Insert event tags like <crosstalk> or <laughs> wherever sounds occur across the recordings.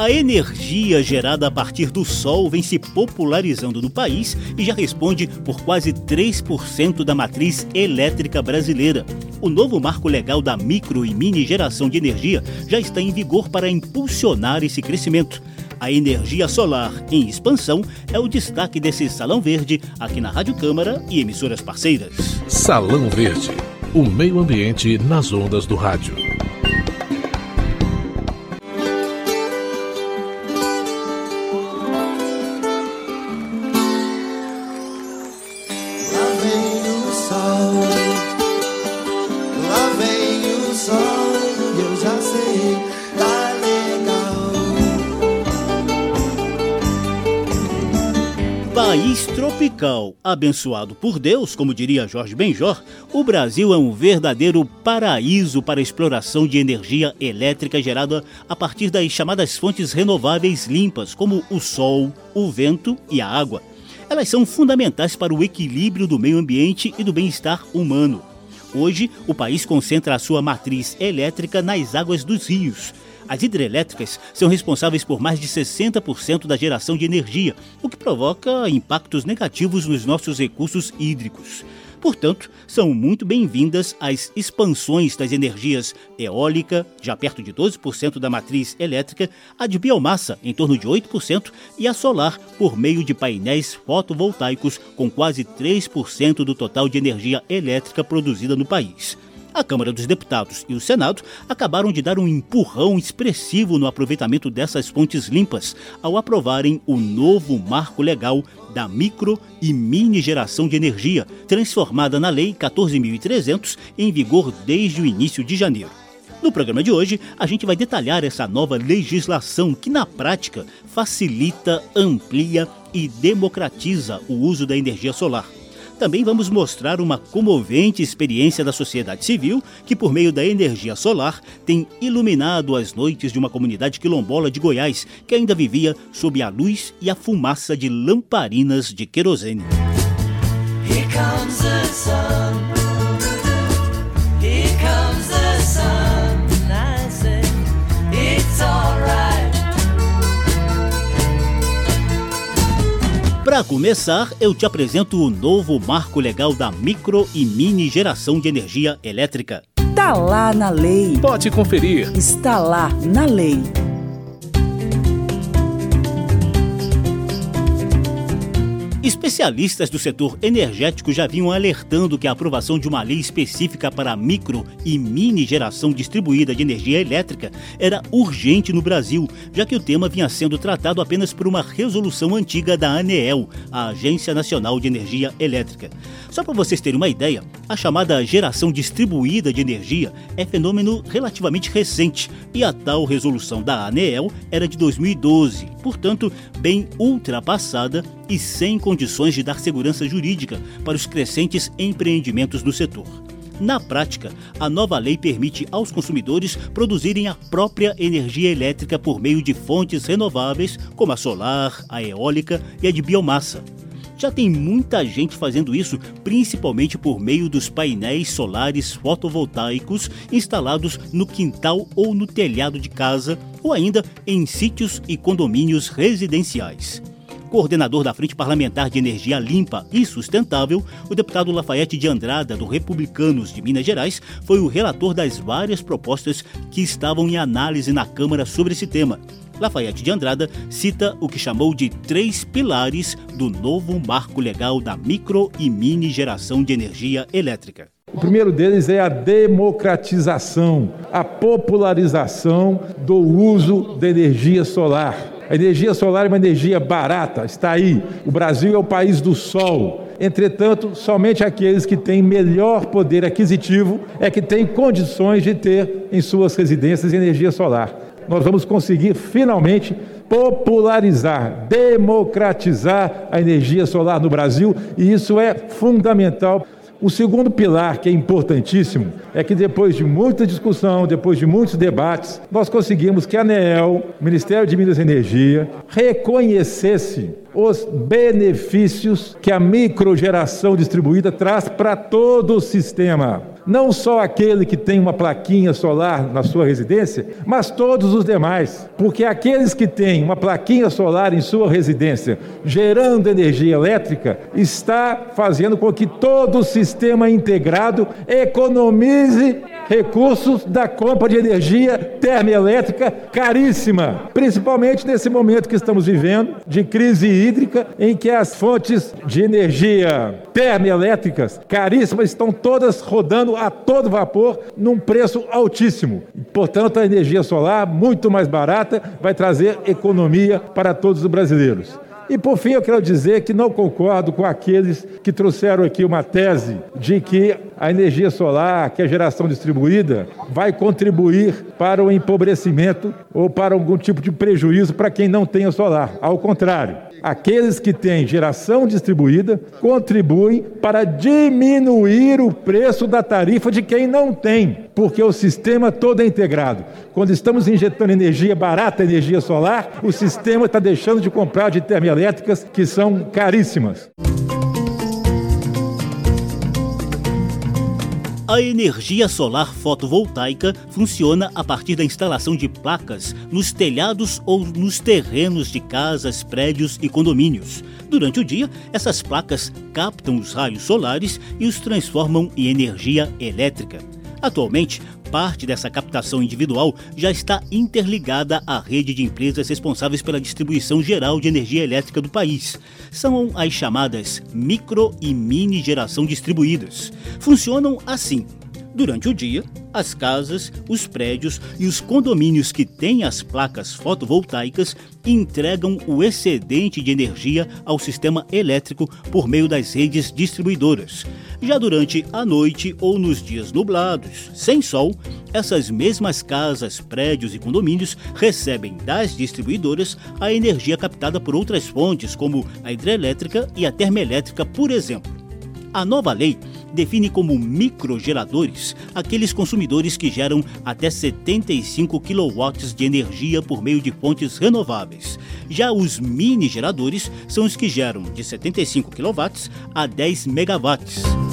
A energia gerada a partir do sol vem se popularizando no país e já responde por quase 3% da matriz elétrica brasileira. O novo marco legal da micro e mini geração de energia já está em vigor para impulsionar esse crescimento. A energia solar em expansão é o destaque desse Salão Verde aqui na Rádio Câmara e emissoras parceiras. Salão Verde, o meio ambiente nas ondas do rádio. Abençoado por Deus, como diria Jorge Benjor, o Brasil é um verdadeiro paraíso para a exploração de energia elétrica gerada a partir das chamadas fontes renováveis limpas, como o sol, o vento e a água. Elas são fundamentais para o equilíbrio do meio ambiente e do bem-estar humano. Hoje, o país concentra a sua matriz elétrica nas águas dos rios as hidrelétricas são responsáveis por mais de 60% da geração de energia, o que provoca impactos negativos nos nossos recursos hídricos. Portanto, são muito bem-vindas as expansões das energias eólica, já perto de 12% da matriz elétrica, a de biomassa, em torno de 8%, e a solar, por meio de painéis fotovoltaicos, com quase 3% do total de energia elétrica produzida no país. A Câmara dos Deputados e o Senado acabaram de dar um empurrão expressivo no aproveitamento dessas fontes limpas ao aprovarem o novo marco legal da micro e mini geração de energia, transformada na Lei 14.300, em vigor desde o início de janeiro. No programa de hoje, a gente vai detalhar essa nova legislação que, na prática, facilita, amplia e democratiza o uso da energia solar. Também vamos mostrar uma comovente experiência da sociedade civil que, por meio da energia solar, tem iluminado as noites de uma comunidade quilombola de Goiás que ainda vivia sob a luz e a fumaça de lamparinas de querosene. Here comes the sun. Para começar, eu te apresento o novo marco legal da micro e mini geração de energia elétrica. Tá lá na lei. Pode conferir. Está lá na lei. Especialistas do setor energético já vinham alertando que a aprovação de uma lei específica para micro e mini geração distribuída de energia elétrica era urgente no Brasil, já que o tema vinha sendo tratado apenas por uma resolução antiga da ANEEL, a Agência Nacional de Energia Elétrica. Só para vocês terem uma ideia, a chamada geração distribuída de energia é fenômeno relativamente recente e a tal resolução da ANEEL era de 2012, portanto, bem ultrapassada e sem condições de dar segurança jurídica para os crescentes empreendimentos no setor. Na prática, a nova lei permite aos consumidores produzirem a própria energia elétrica por meio de fontes renováveis, como a solar, a eólica e a de biomassa. Já tem muita gente fazendo isso, principalmente por meio dos painéis solares fotovoltaicos instalados no quintal ou no telhado de casa, ou ainda em sítios e condomínios residenciais coordenador da Frente Parlamentar de Energia Limpa e Sustentável, o deputado Lafayette de Andrada, do Republicanos de Minas Gerais, foi o relator das várias propostas que estavam em análise na Câmara sobre esse tema. Lafayette de Andrada cita o que chamou de três pilares do novo marco legal da micro e mini geração de energia elétrica. O primeiro deles é a democratização, a popularização do uso da energia solar. A energia solar é uma energia barata, está aí. O Brasil é o país do sol. Entretanto, somente aqueles que têm melhor poder aquisitivo é que têm condições de ter em suas residências energia solar. Nós vamos conseguir finalmente popularizar, democratizar a energia solar no Brasil e isso é fundamental o segundo pilar, que é importantíssimo, é que depois de muita discussão, depois de muitos debates, nós conseguimos que a ANEEL, Ministério de Minas e Energia, reconhecesse os benefícios que a microgeração distribuída traz para todo o sistema. Não só aquele que tem uma plaquinha solar na sua residência, mas todos os demais. Porque aqueles que têm uma plaquinha solar em sua residência, gerando energia elétrica, está fazendo com que todo o sistema integrado economize recursos da compra de energia termoelétrica caríssima, principalmente nesse momento que estamos vivendo de crise hídrica, em que as fontes de energia termoelétricas caríssimas estão todas rodando a todo vapor num preço altíssimo. Portanto, a energia solar, muito mais barata, vai trazer economia para todos os brasileiros. E por fim, eu quero dizer que não concordo com aqueles que trouxeram aqui uma tese de que a energia solar, que é geração distribuída, vai contribuir para o empobrecimento ou para algum tipo de prejuízo para quem não tem o solar. Ao contrário, aqueles que têm geração distribuída contribuem para diminuir o preço da tarifa de quem não tem, porque o sistema todo é integrado. Quando estamos injetando energia barata, energia solar, o sistema está deixando de comprar de termoelétricas que são caríssimas. A energia solar fotovoltaica funciona a partir da instalação de placas nos telhados ou nos terrenos de casas, prédios e condomínios. Durante o dia, essas placas captam os raios solares e os transformam em energia elétrica. Atualmente, parte dessa captação individual já está interligada à rede de empresas responsáveis pela distribuição geral de energia elétrica do país. São as chamadas micro e mini geração distribuídas. Funcionam assim. Durante o dia, as casas, os prédios e os condomínios que têm as placas fotovoltaicas entregam o excedente de energia ao sistema elétrico por meio das redes distribuidoras. Já durante a noite ou nos dias nublados, sem sol, essas mesmas casas, prédios e condomínios recebem das distribuidoras a energia captada por outras fontes, como a hidrelétrica e a termoelétrica, por exemplo. A nova lei define como microgeradores aqueles consumidores que geram até 75 kW de energia por meio de fontes renováveis. Já os mini geradores são os que geram de 75 kW a 10 MW.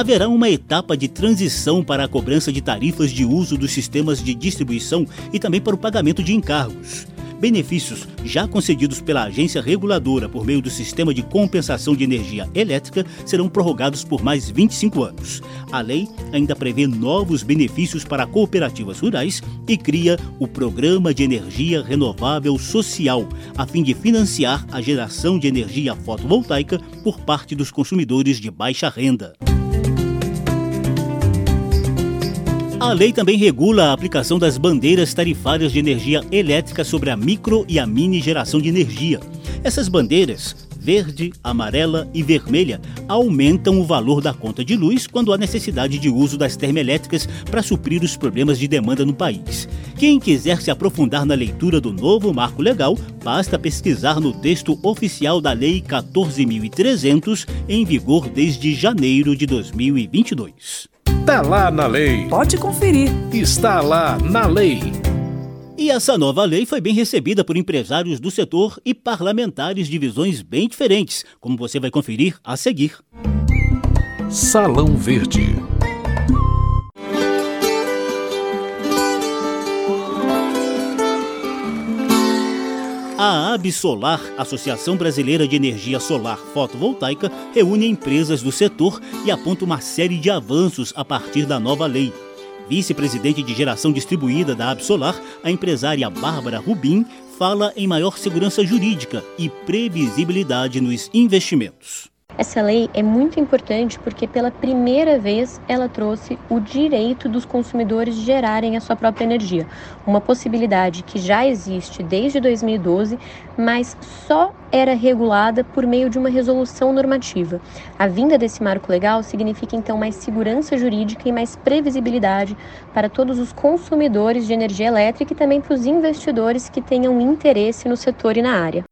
haverá uma etapa de transição para a cobrança de tarifas de uso dos sistemas de distribuição e também para o pagamento de encargos. Benefícios já concedidos pela agência reguladora por meio do Sistema de Compensação de Energia Elétrica serão prorrogados por mais 25 anos. A lei ainda prevê novos benefícios para cooperativas rurais e cria o Programa de Energia Renovável Social, a fim de financiar a geração de energia fotovoltaica por parte dos consumidores de baixa renda. A lei também regula a aplicação das bandeiras tarifárias de energia elétrica sobre a micro e a mini geração de energia. Essas bandeiras, verde, amarela e vermelha, aumentam o valor da conta de luz quando há necessidade de uso das termoelétricas para suprir os problemas de demanda no país. Quem quiser se aprofundar na leitura do novo marco legal, basta pesquisar no texto oficial da Lei 14.300, em vigor desde janeiro de 2022. Está lá na lei. Pode conferir. Está lá na lei. E essa nova lei foi bem recebida por empresários do setor e parlamentares de visões bem diferentes, como você vai conferir a seguir. Salão Verde. A Absolar, Associação Brasileira de Energia Solar Fotovoltaica, reúne empresas do setor e aponta uma série de avanços a partir da nova lei. Vice-presidente de geração distribuída da Absolar, a empresária Bárbara Rubim fala em maior segurança jurídica e previsibilidade nos investimentos. Essa lei é muito importante porque pela primeira vez ela trouxe o direito dos consumidores gerarem a sua própria energia, uma possibilidade que já existe desde 2012, mas só era regulada por meio de uma resolução normativa. A vinda desse marco legal significa então mais segurança jurídica e mais previsibilidade para todos os consumidores de energia elétrica e também para os investidores que tenham interesse no setor e na área.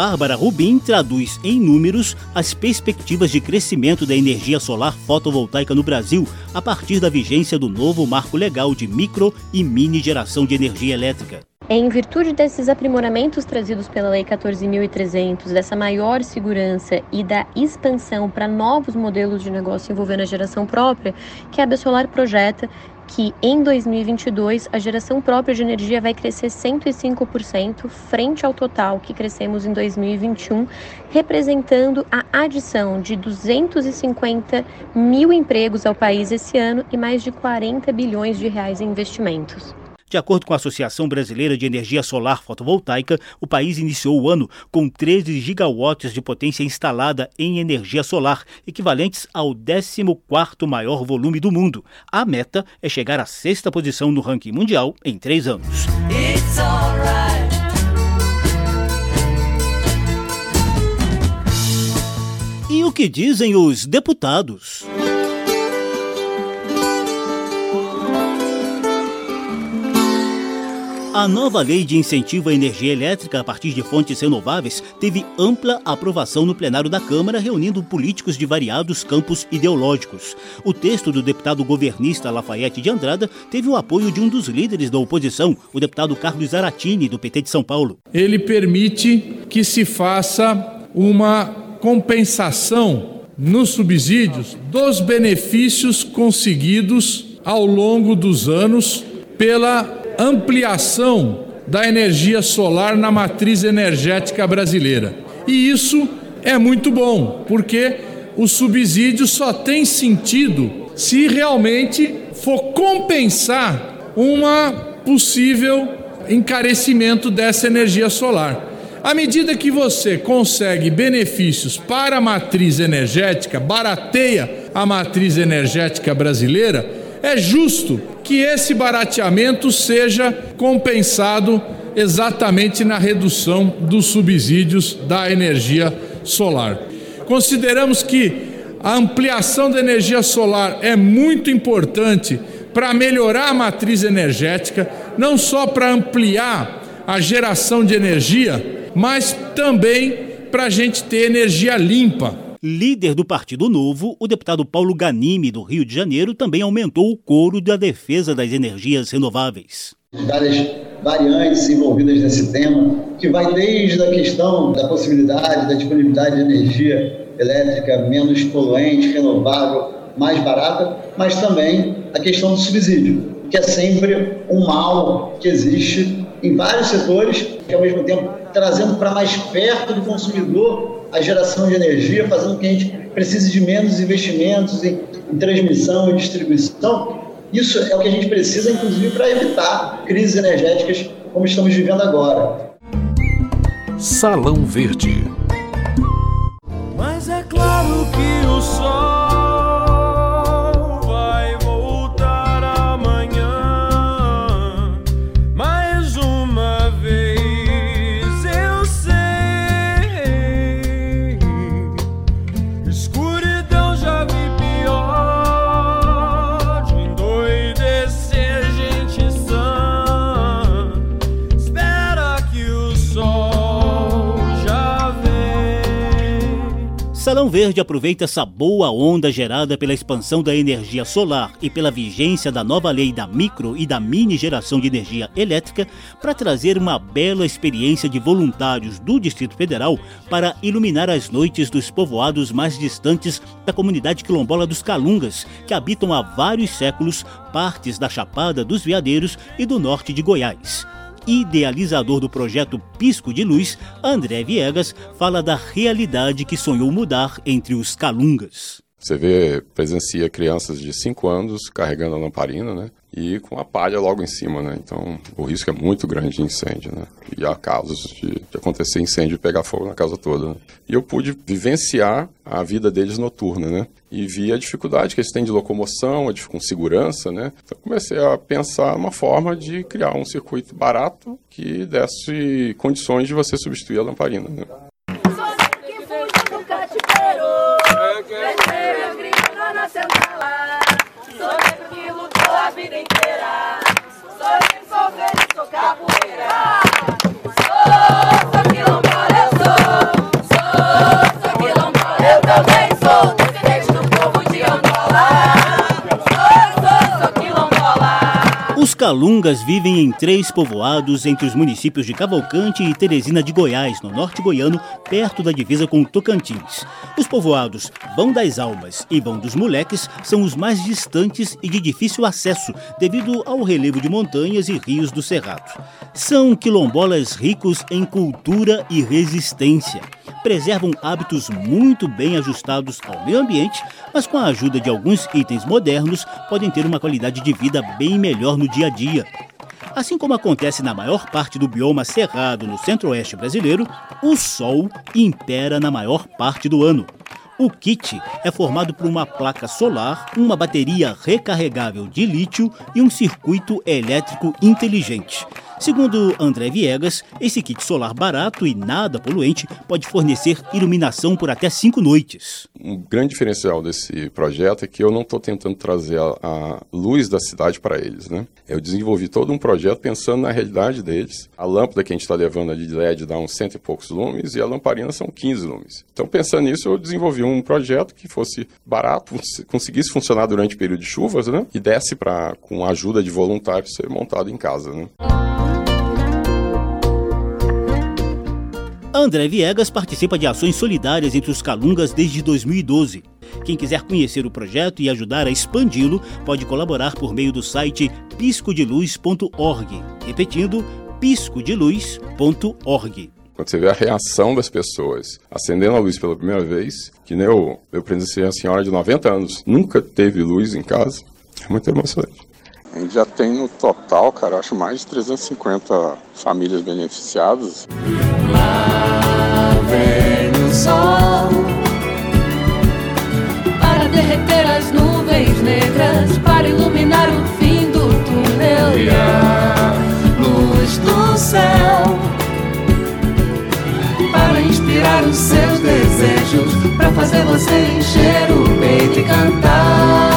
Bárbara Rubim traduz em números as perspectivas de crescimento da energia solar fotovoltaica no Brasil a partir da vigência do novo marco legal de micro e mini geração de energia elétrica. Em virtude desses aprimoramentos trazidos pela Lei 14.300, dessa maior segurança e da expansão para novos modelos de negócio envolvendo a geração própria, que a Absolar projeta que em 2022 a geração própria de energia vai crescer 105% frente ao total que crescemos em 2021, representando a adição de 250 mil empregos ao país esse ano e mais de 40 bilhões de reais em investimentos. De acordo com a Associação Brasileira de Energia Solar Fotovoltaica, o país iniciou o ano com 13 gigawatts de potência instalada em energia solar, equivalentes ao 14º maior volume do mundo. A meta é chegar à sexta posição no ranking mundial em três anos. E o que dizem os deputados? A nova lei de incentivo à energia elétrica a partir de fontes renováveis teve ampla aprovação no plenário da Câmara, reunindo políticos de variados campos ideológicos. O texto do deputado governista Lafayette de Andrada teve o apoio de um dos líderes da oposição, o deputado Carlos Zaratini, do PT de São Paulo. Ele permite que se faça uma compensação nos subsídios dos benefícios conseguidos ao longo dos anos pela ampliação da energia solar na matriz energética brasileira. E isso é muito bom, porque o subsídio só tem sentido se realmente for compensar uma possível encarecimento dessa energia solar. À medida que você consegue benefícios para a matriz energética, barateia a matriz energética brasileira, é justo que esse barateamento seja compensado exatamente na redução dos subsídios da energia solar. Consideramos que a ampliação da energia solar é muito importante para melhorar a matriz energética, não só para ampliar a geração de energia, mas também para a gente ter energia limpa Líder do Partido Novo, o deputado Paulo Ganime, do Rio de Janeiro, também aumentou o coro da defesa das energias renováveis. Várias variantes envolvidas nesse tema, que vai desde a questão da possibilidade da disponibilidade de energia elétrica menos poluente, renovável, mais barata, mas também a questão do subsídio, que é sempre um mal que existe em vários setores, que ao mesmo tempo trazendo para mais perto do consumidor a geração de energia, fazendo com que a gente precise de menos investimentos em, em transmissão e distribuição. Isso é o que a gente precisa, inclusive, para evitar crises energéticas como estamos vivendo agora. Salão Verde. Verde aproveita essa boa onda gerada pela expansão da energia solar e pela vigência da nova lei da micro e da mini geração de energia elétrica para trazer uma bela experiência de voluntários do Distrito Federal para iluminar as noites dos povoados mais distantes da comunidade quilombola dos Calungas, que habitam há vários séculos partes da Chapada dos Veadeiros e do norte de Goiás idealizador do projeto Pisco de Luz, André Viegas, fala da realidade que sonhou mudar entre os calungas. Você vê, presencia crianças de 5 anos carregando a lamparina, né? E com a palha logo em cima, né? Então, o risco é muito grande de incêndio, né? E há casos de, de acontecer incêndio e pegar fogo na casa toda. Né? E eu pude vivenciar a vida deles noturna, né? E vi a dificuldade que eles têm de locomoção, com segurança, né? Então, comecei a pensar uma forma de criar um circuito barato que desse condições de você substituir a lamparina, né? Sou descendente do povo de Angola. Sou, sou, sou quilombola calungas vivem em três povoados entre os municípios de Cavalcante e Teresina de Goiás, no norte goiano, perto da divisa com Tocantins. Os povoados Vão das Almas e Vão dos Moleques são os mais distantes e de difícil acesso devido ao relevo de montanhas e rios do Cerrado. São quilombolas ricos em cultura e resistência preservam hábitos muito bem ajustados ao meio ambiente, mas com a ajuda de alguns itens modernos podem ter uma qualidade de vida bem melhor no dia a dia. Assim como acontece na maior parte do bioma cerrado no centro-oeste brasileiro, o Sol impera na maior parte do ano. O kit é formado por uma placa solar, uma bateria recarregável de lítio e um circuito elétrico inteligente. Segundo André Viegas, esse kit solar barato e nada poluente pode fornecer iluminação por até cinco noites. Um grande diferencial desse projeto é que eu não estou tentando trazer a, a, luz da cidade para eles. Né? Eu desenvolvi todo um projeto pensando na realidade deles. A lâmpada que a gente está levando ali de LED dá uns cento e poucos lumes e a lamparina são 15 lumes. Então, pensando nisso, eu desenvolvi um projeto que fosse barato, <laughs> conseguisse funcionar durante o período de chuvas né? e desse para, com a ajuda de voluntários, ser montado em casa. Né? André Viegas participa de ações solidárias entre os Calungas desde 2012. Quem quiser conhecer o projeto e ajudar a expandi-lo, pode colaborar por meio do site piscodeluz.org. Repetindo, piscodeluz.org. Quando você vê a reação das pessoas acendendo a luz pela primeira vez, que nem eu, eu presenciei a senhora de 90 anos, nunca teve luz em casa, é muito emocionante. A gente já tem no total, cara, acho mais de 350 famílias beneficiadas. Lá vem o sol para derreter as nuvens negras, para iluminar o fim do túnel e a luz do céu. Para inspirar os seus desejos, para fazer você encher o peito e cantar.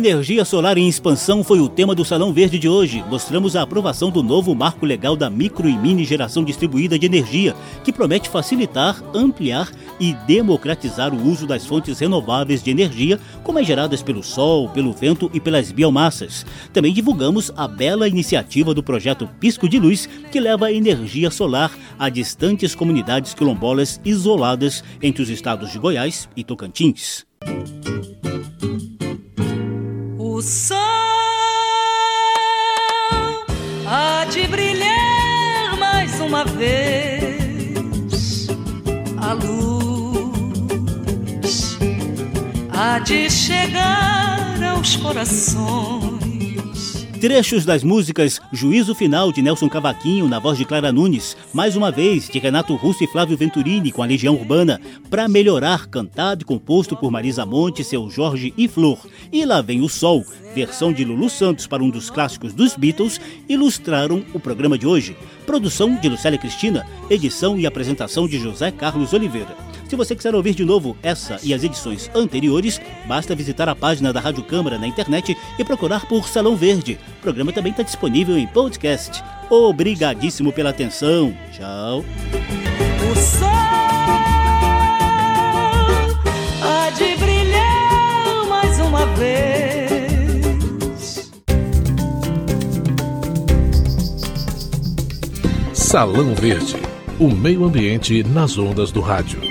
Energia solar em expansão foi o tema do Salão Verde de hoje. Mostramos a aprovação do novo marco legal da micro e mini geração distribuída de energia, que promete facilitar, ampliar e democratizar o uso das fontes renováveis de energia, como as geradas pelo sol, pelo vento e pelas biomassas. Também divulgamos a bela iniciativa do projeto Pisco de Luz, que leva energia solar a distantes comunidades quilombolas isoladas entre os estados de Goiás e Tocantins. O sol há de brilhar mais uma vez. A luz há de chegar aos corações. Trechos das músicas Juízo Final de Nelson Cavaquinho na voz de Clara Nunes, mais uma vez de Renato Russo e Flávio Venturini com a Legião Urbana, Pra Melhorar, cantado e composto por Marisa Monte, seu Jorge e Flor. E Lá Vem o Sol, versão de Lulu Santos para um dos clássicos dos Beatles, ilustraram o programa de hoje. Produção de Lucélia Cristina, edição e apresentação de José Carlos Oliveira. Se você quiser ouvir de novo essa e as edições anteriores, basta visitar a página da Rádio Câmara na internet e procurar por Salão Verde. O programa também está disponível em podcast. Obrigadíssimo pela atenção. Tchau. O sol há de brilhar mais uma vez. Salão Verde, o meio ambiente nas ondas do rádio.